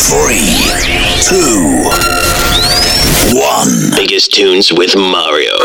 Three, two, one. Biggest tunes with Mario.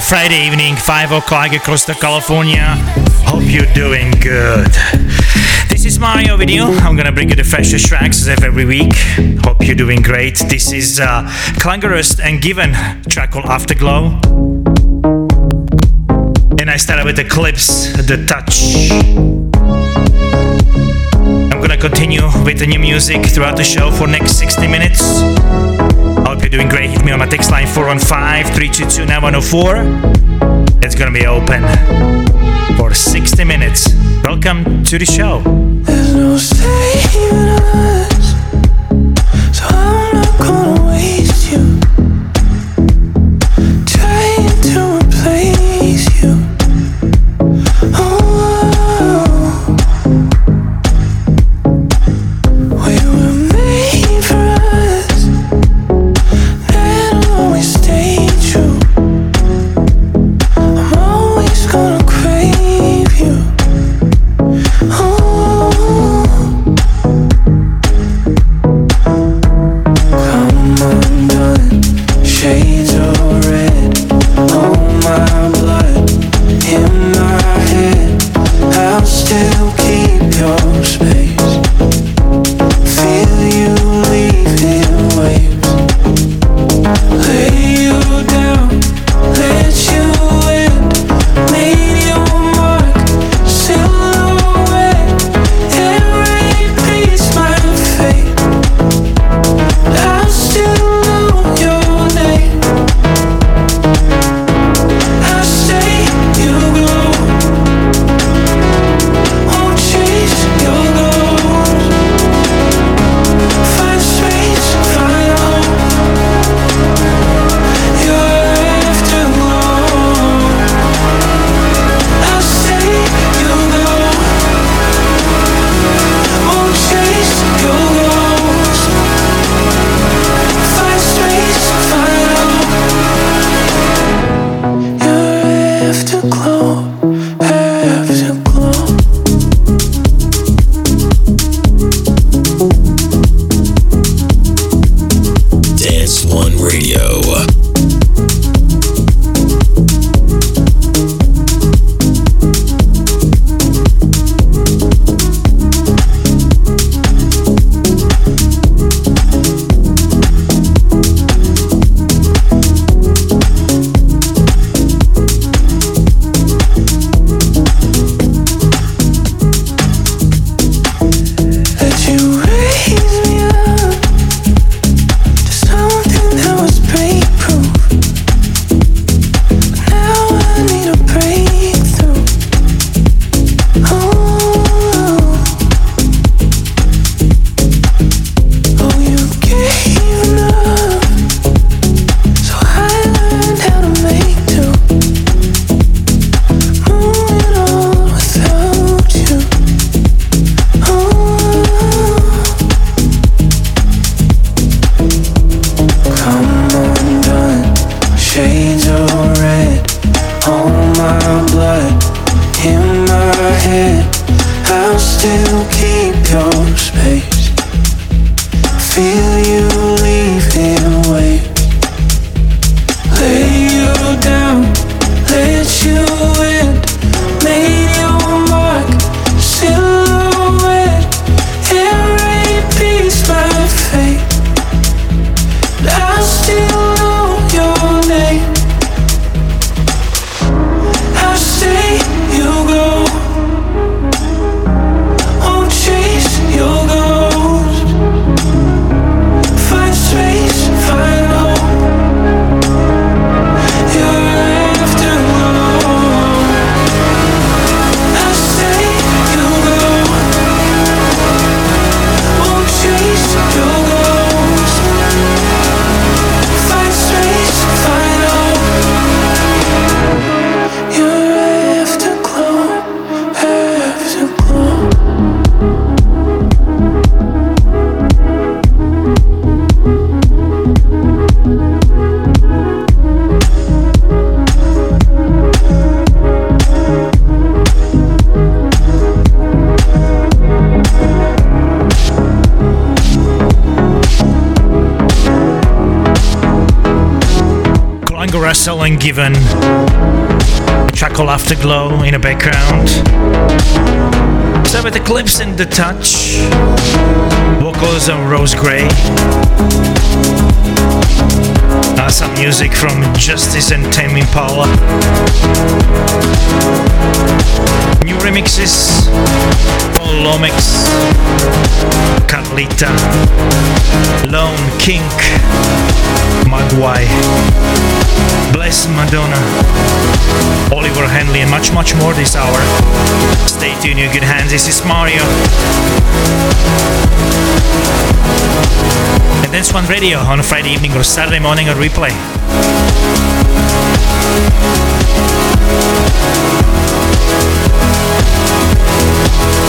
Friday evening, 5 o'clock across the California. Hope you're doing good. This is Mario Video. I'm gonna bring you the freshest tracks as every week. Hope you're doing great. This is uh, and Given track called Afterglow. And I started with the clips, the touch. I'm gonna continue with the new music throughout the show for next 60 minutes. Hope you're doing great. Hit me on my text line 415 322 9104. It's gonna be open for 60 minutes. Welcome to the show. Russell and Given. Chuckle Afterglow in the background. So with the clips and the touch. Vocals of Rose Gray. Uh, some music from Justice and Tame Impala. New remixes. Lomax. Carlita. Lone Kink. Magwai. Bless Madonna, Oliver Henley, and much, much more this hour. Stay tuned, in good hands. This is Mario. And Dance One Radio on a Friday evening or Saturday morning on replay. Dance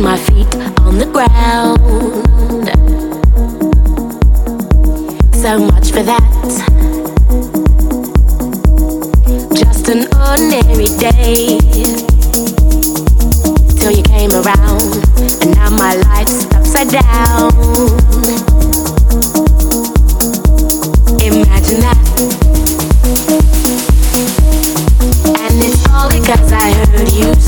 my feet on the ground. So much for that. Just an ordinary day. Till you came around, and now my life's upside down. Imagine that. And it's all because I heard you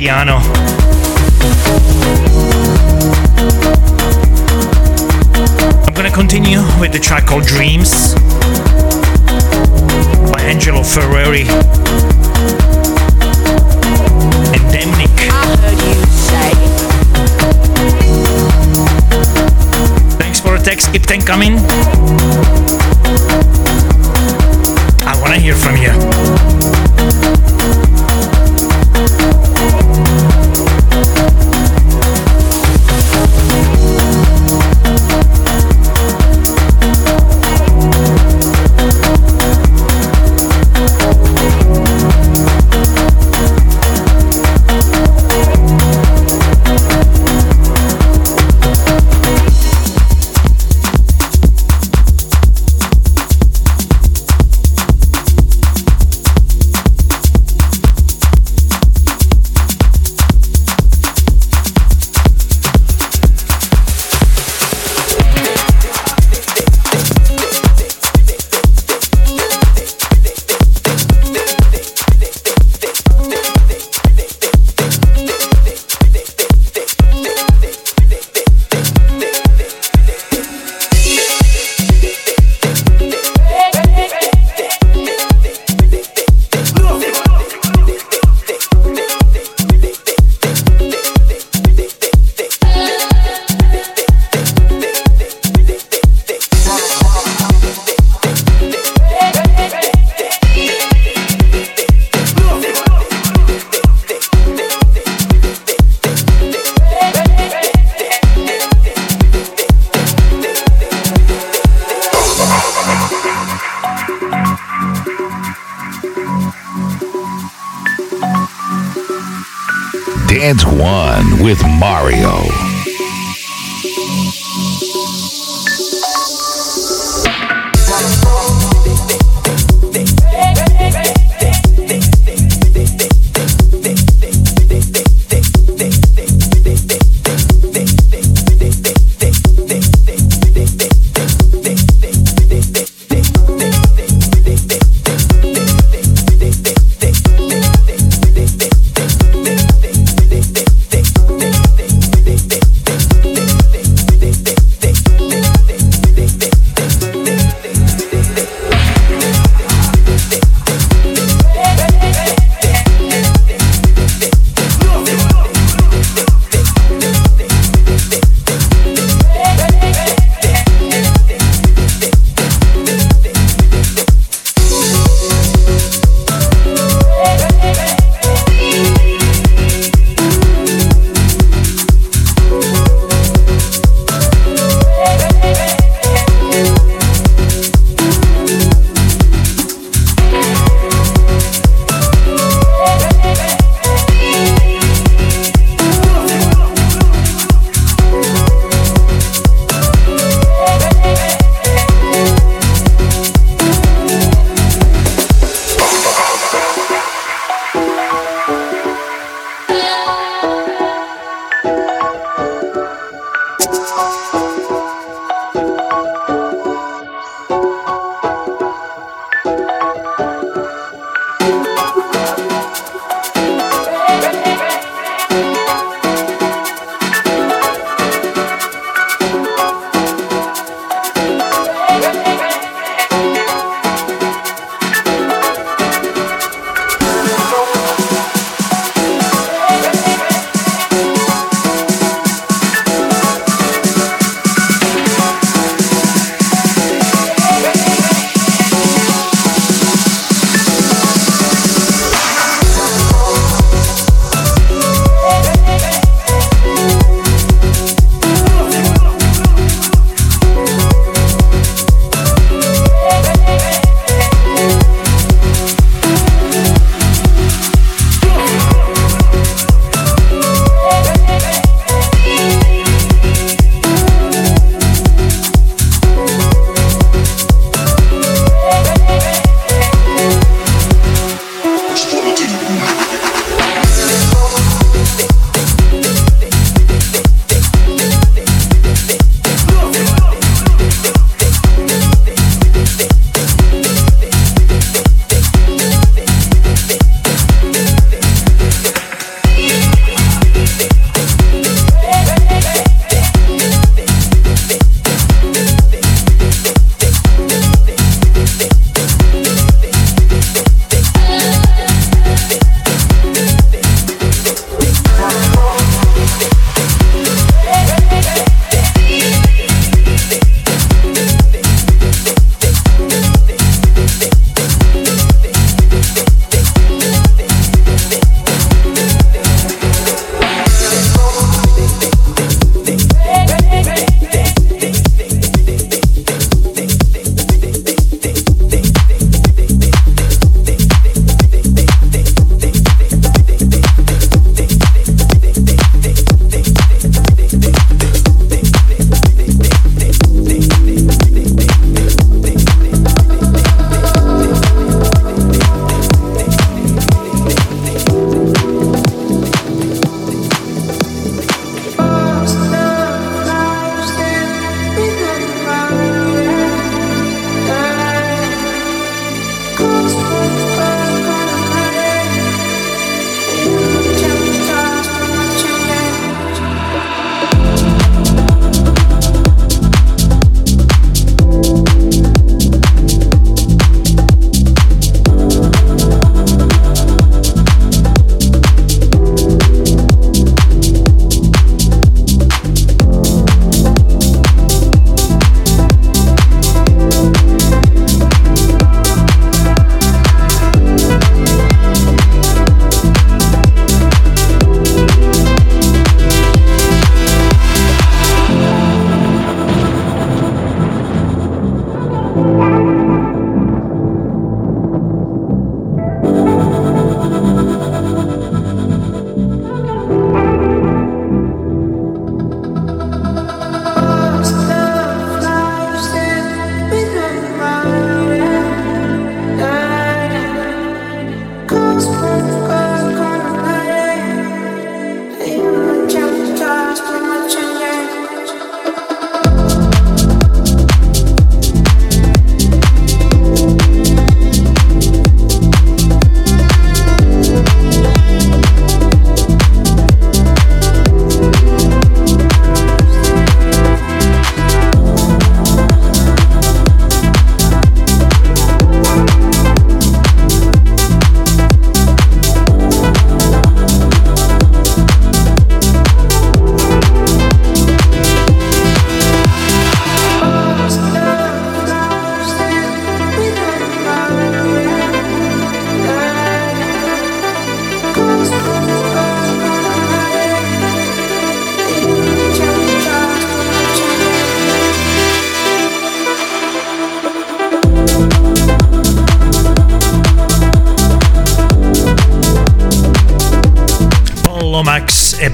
Piano. I'm gonna continue with the track called Dreams by Angelo Ferreri and Demnik. Thanks for the text, keep them coming. I wanna hear from you. Dance One with Mario.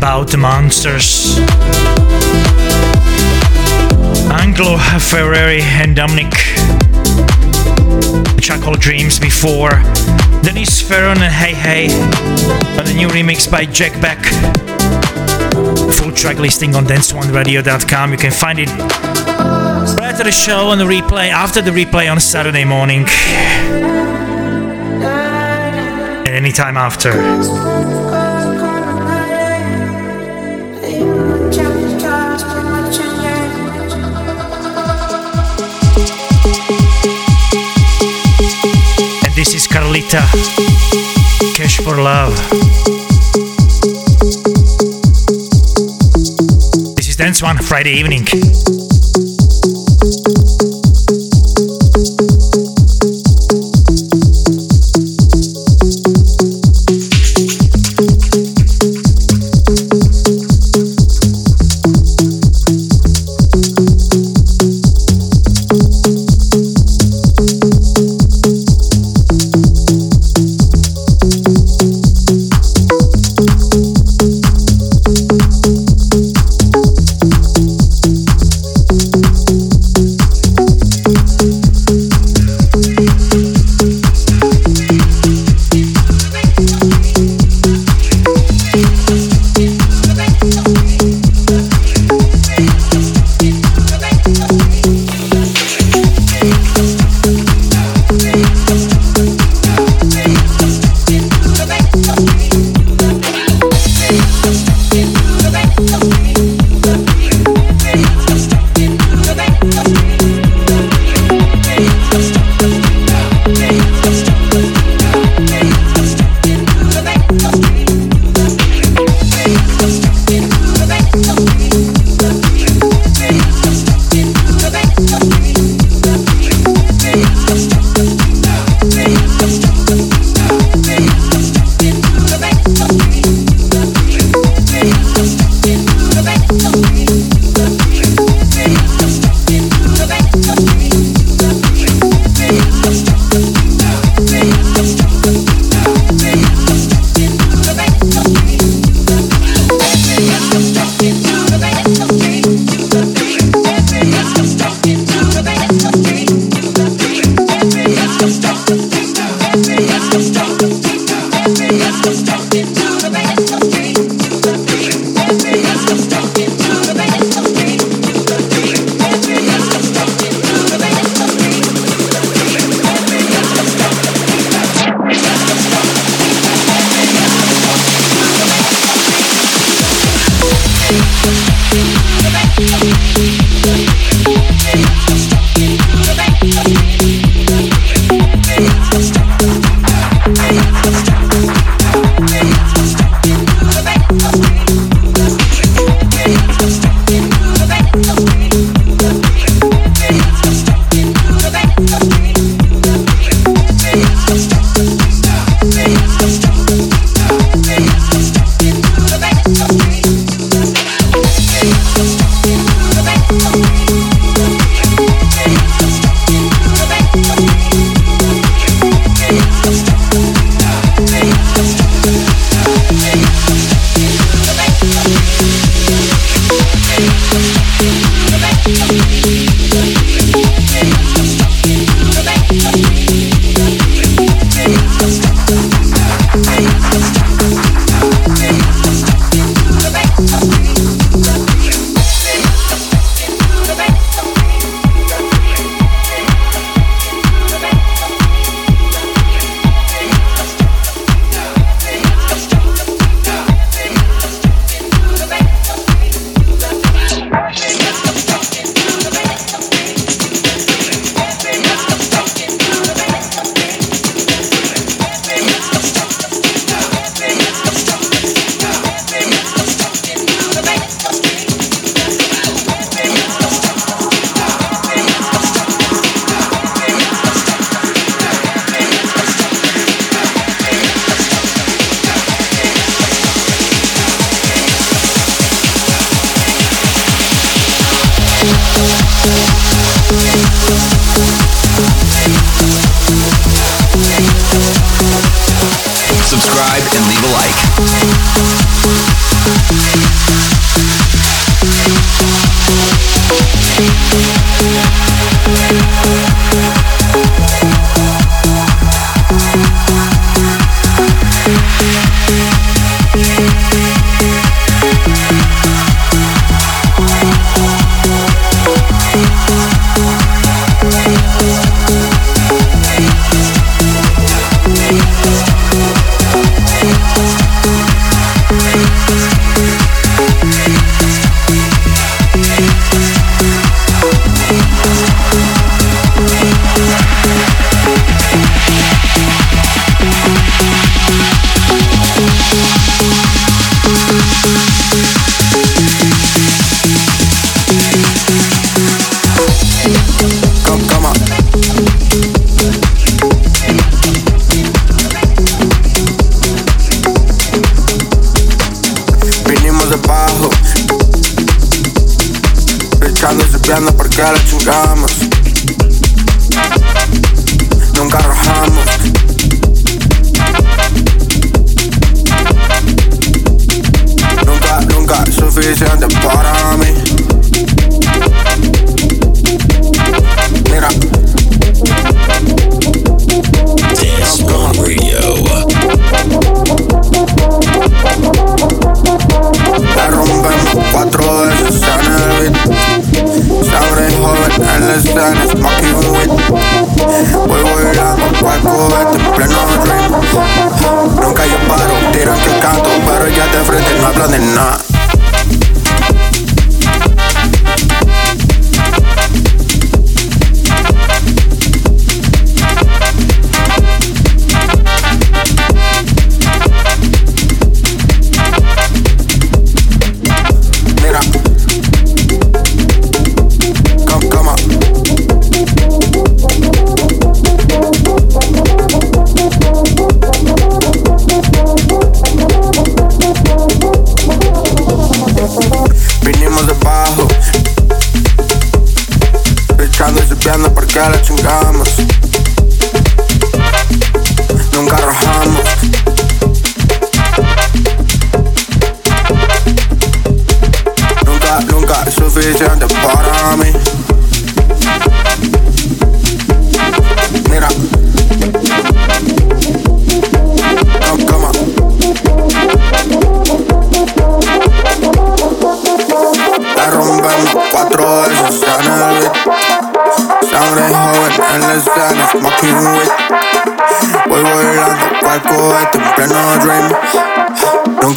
About the monsters. Angelo Ferreri and Dominic. Chuckle Dreams before. Denise Ferron and Hey Hey. And a new remix by Jack Beck. Full track listing on dance1radio.com. You can find it right after the show on the replay, after the replay on Saturday morning. And anytime after. Carlita. Cash for Love. This is Dance One Friday evening.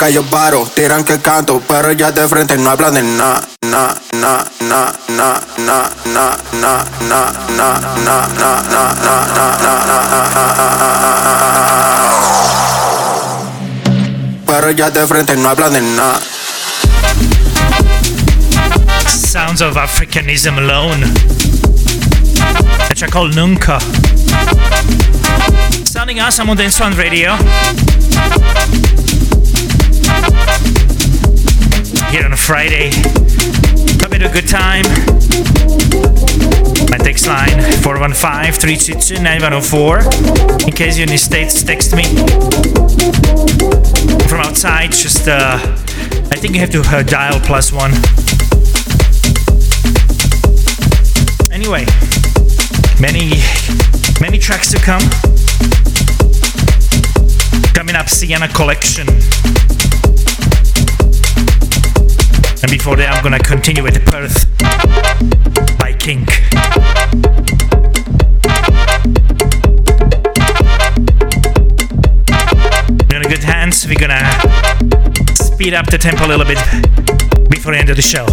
Nunca yo paro, tiran que canto Pero ya de frente no hablan de nada Na, na, na, na, na, na, na, na, na, na, na, na, na, Pero ya de frente no hablan de nada Sounds of Africanism alone. A track called Nunca. Sounding awesome on Dance One Radio. Friday. Hope you a good time. My text line 415-322-9104. In case you're in the States, text me. From outside, just uh, I think you have to uh, dial plus one. Anyway, many many tracks to come. Coming up, Sienna Collection. And before that, I'm gonna continue with the Perth by Kink. In good hands. We're gonna speed up the tempo a little bit before the end of the show.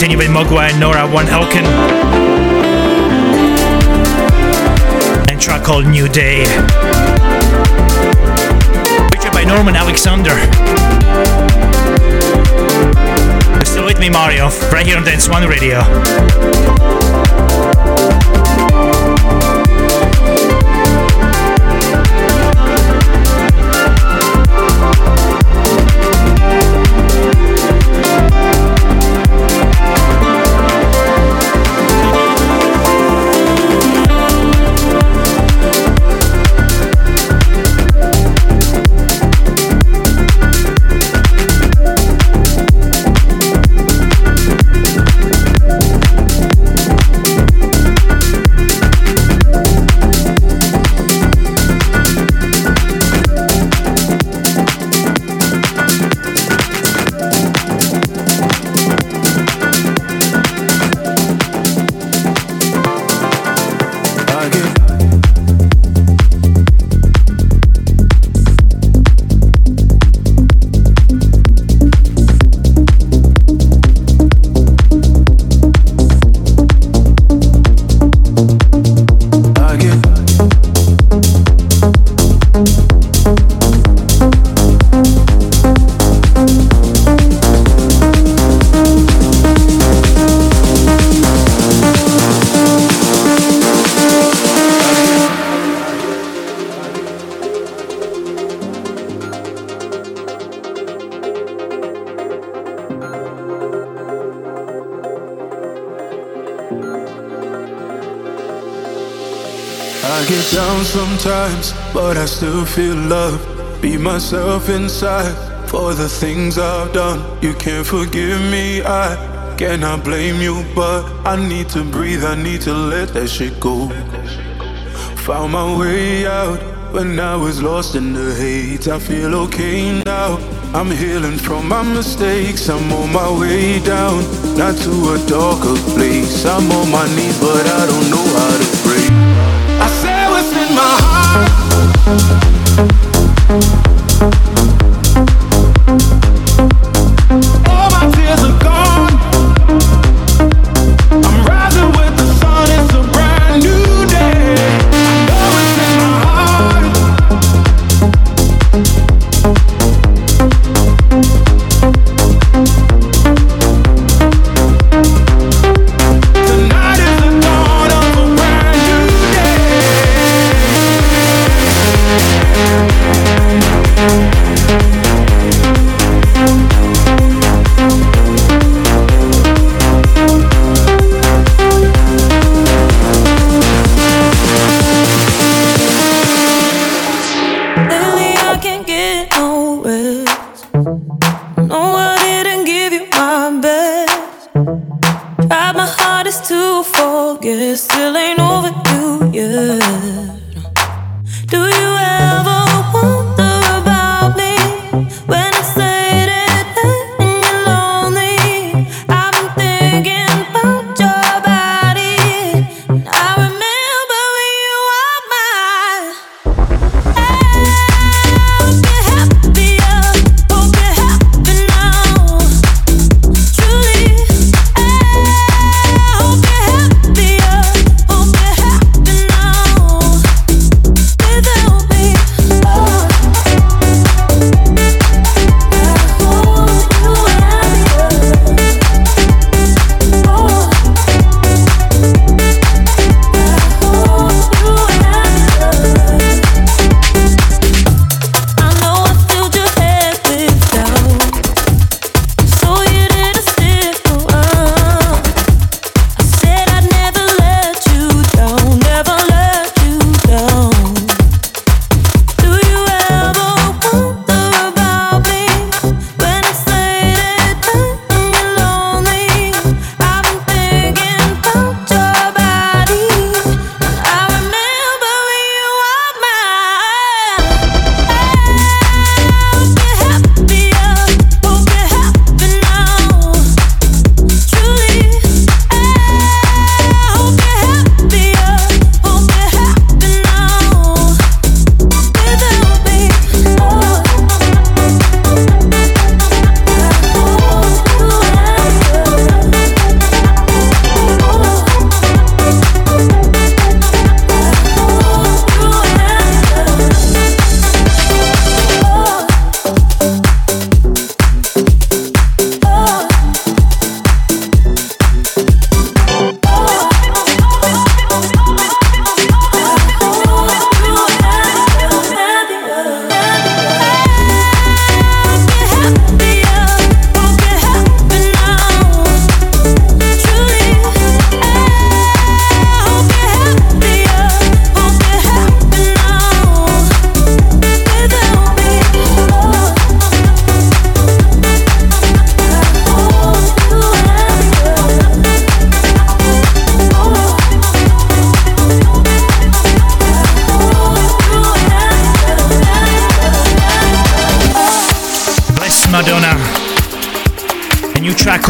Continue with Mogwai and Nora One Elkin. And track called New Day by Norman Alexander. You're still with me, Mario, right here on Dance One Radio. Sometimes, but I still feel love. Be myself inside for the things I've done. You can't forgive me, I cannot blame you, but I need to breathe, I need to let that shit go. Found my way out when I was lost in the hate. I feel okay now. I'm healing from my mistakes. I'm on my way down, not to a darker place. I'm on my knees, but I don't know how to my heart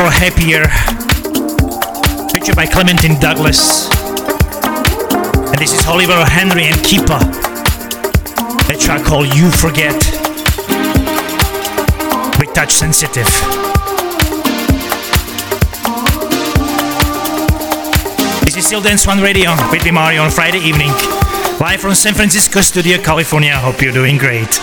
called Happier, featured by Clementine Douglas. And this is Oliver Henry and Keeper. A track called You Forget. With Touch Sensitive. This is still Dance One Radio with me Mario on Friday evening. Live from San Francisco Studio, California. Hope you're doing great.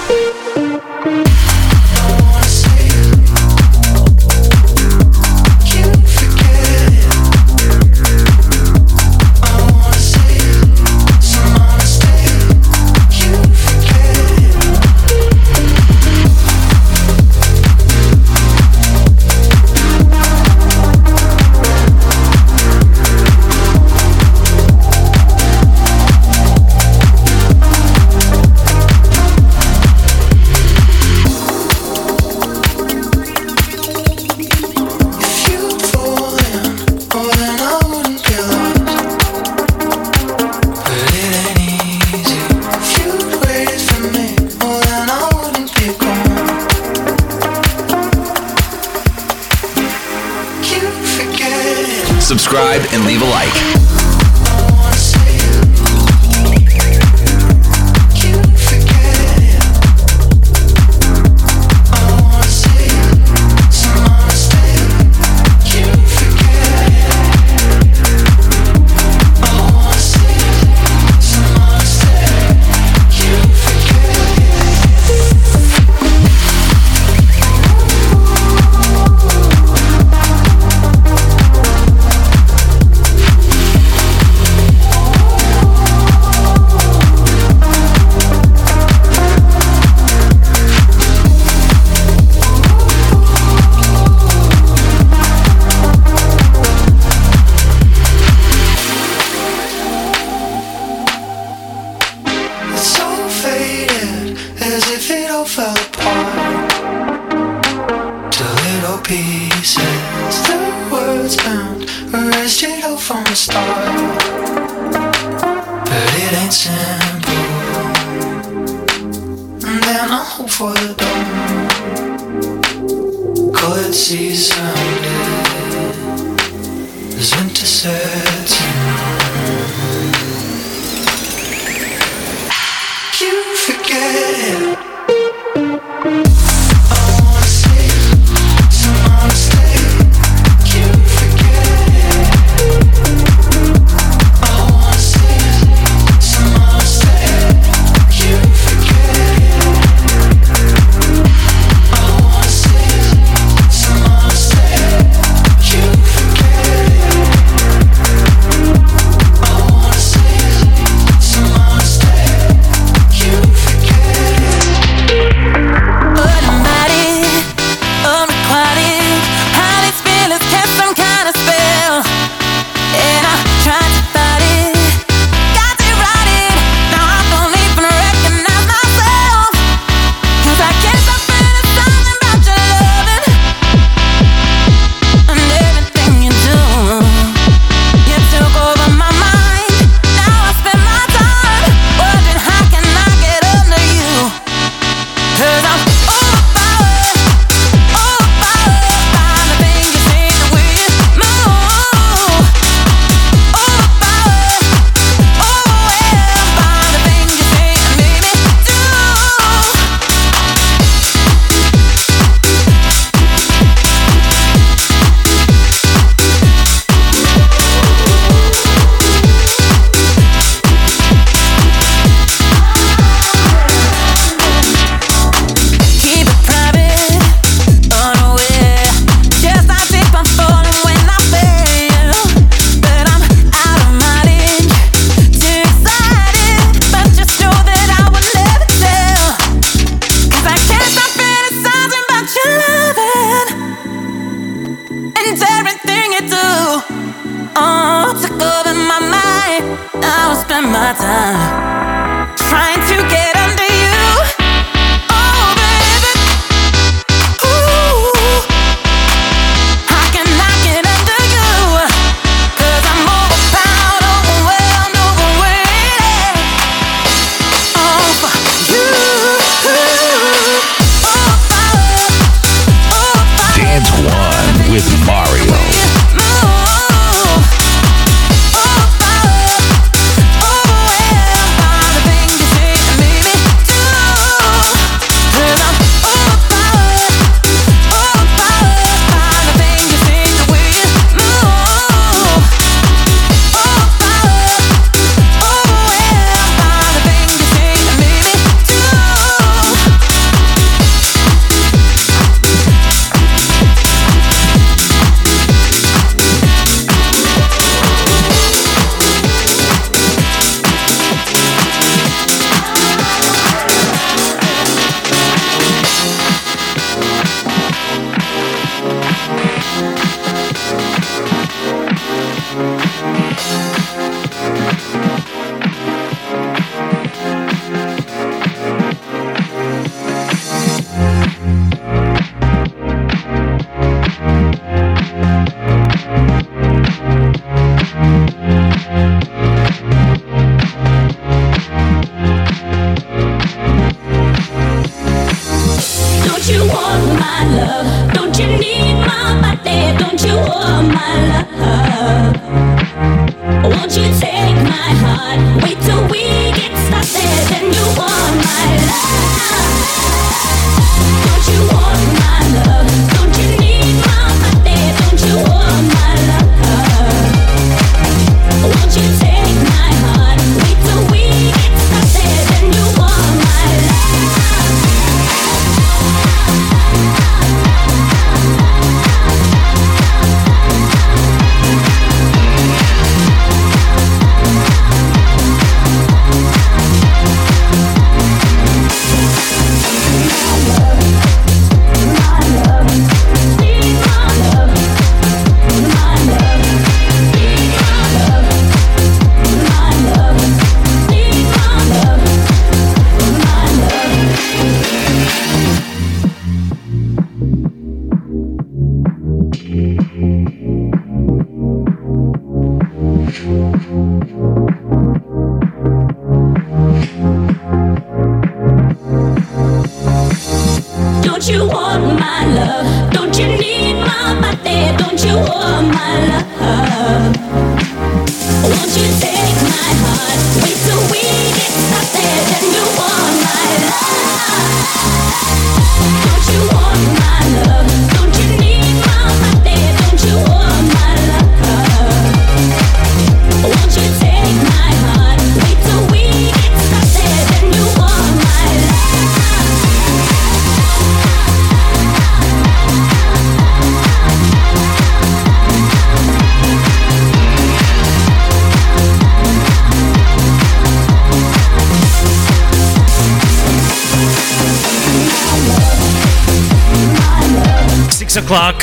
O'clock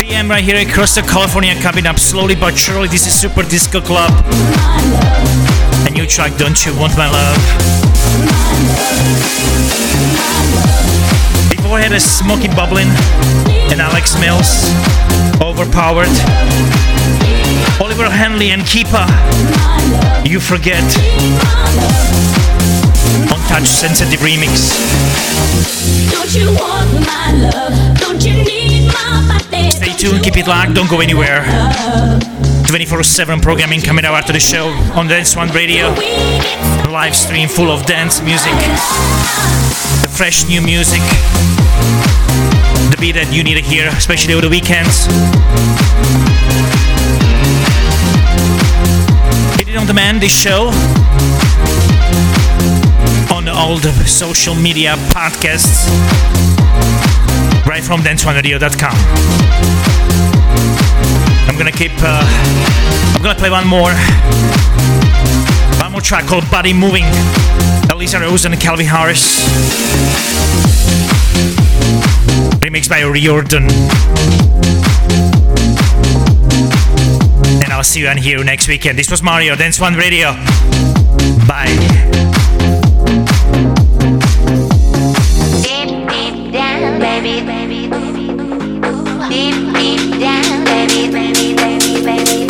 PM right here across the California coming up slowly but surely. This is Super Disco Club. A new track, Don't You Want My Love? Before I had a Smokey Bubbling and Alex Mills, Overpowered. Oliver Henley and Keepa, You Forget. Untouched Sensitive Remix. Don't you want my love? Tuned, keep it locked, don't go anywhere. 24 7 programming coming out after the show on Dance One Radio. Live stream full of dance music, the fresh new music, the beat that you need to hear, especially over the weekends. Hit it on demand, this show on all the social media podcasts right from danceoneradio.com. I'm gonna keep. Uh, I'm gonna play one more. One more track called "Body Moving." Eliza Rose and Calvin Harris. Remixed by Riordan. And I'll see you on here next weekend. This was Mario, Dance One Radio. Bye. Baby, baby baby baby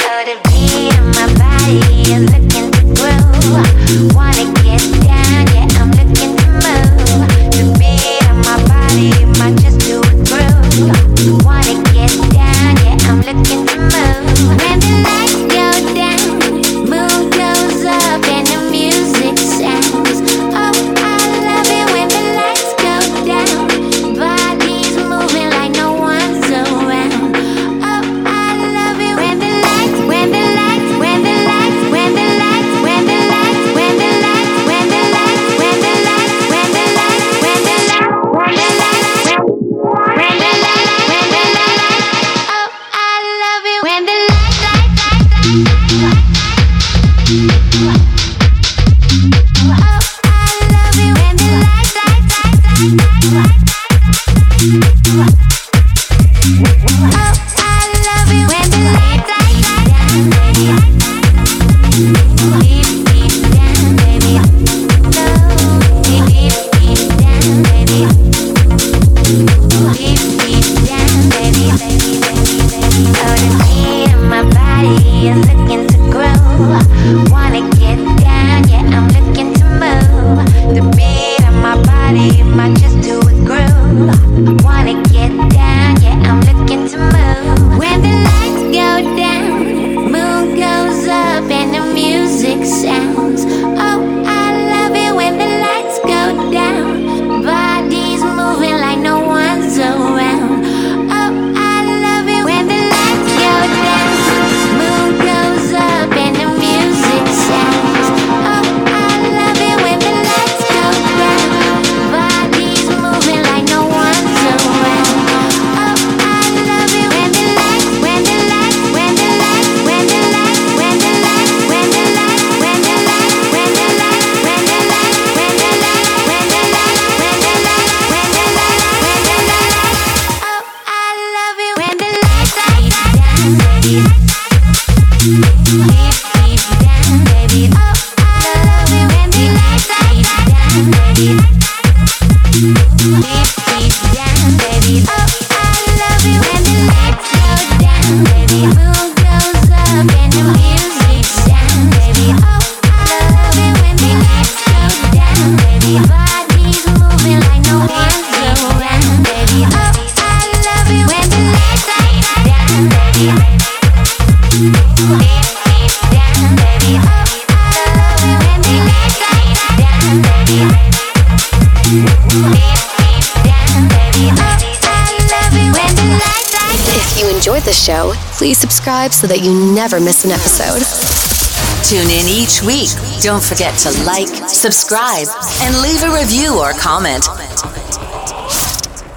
my body, am I just doing please subscribe so that you never miss an episode. Tune in each week. Don't forget to like, subscribe, and leave a review or comment.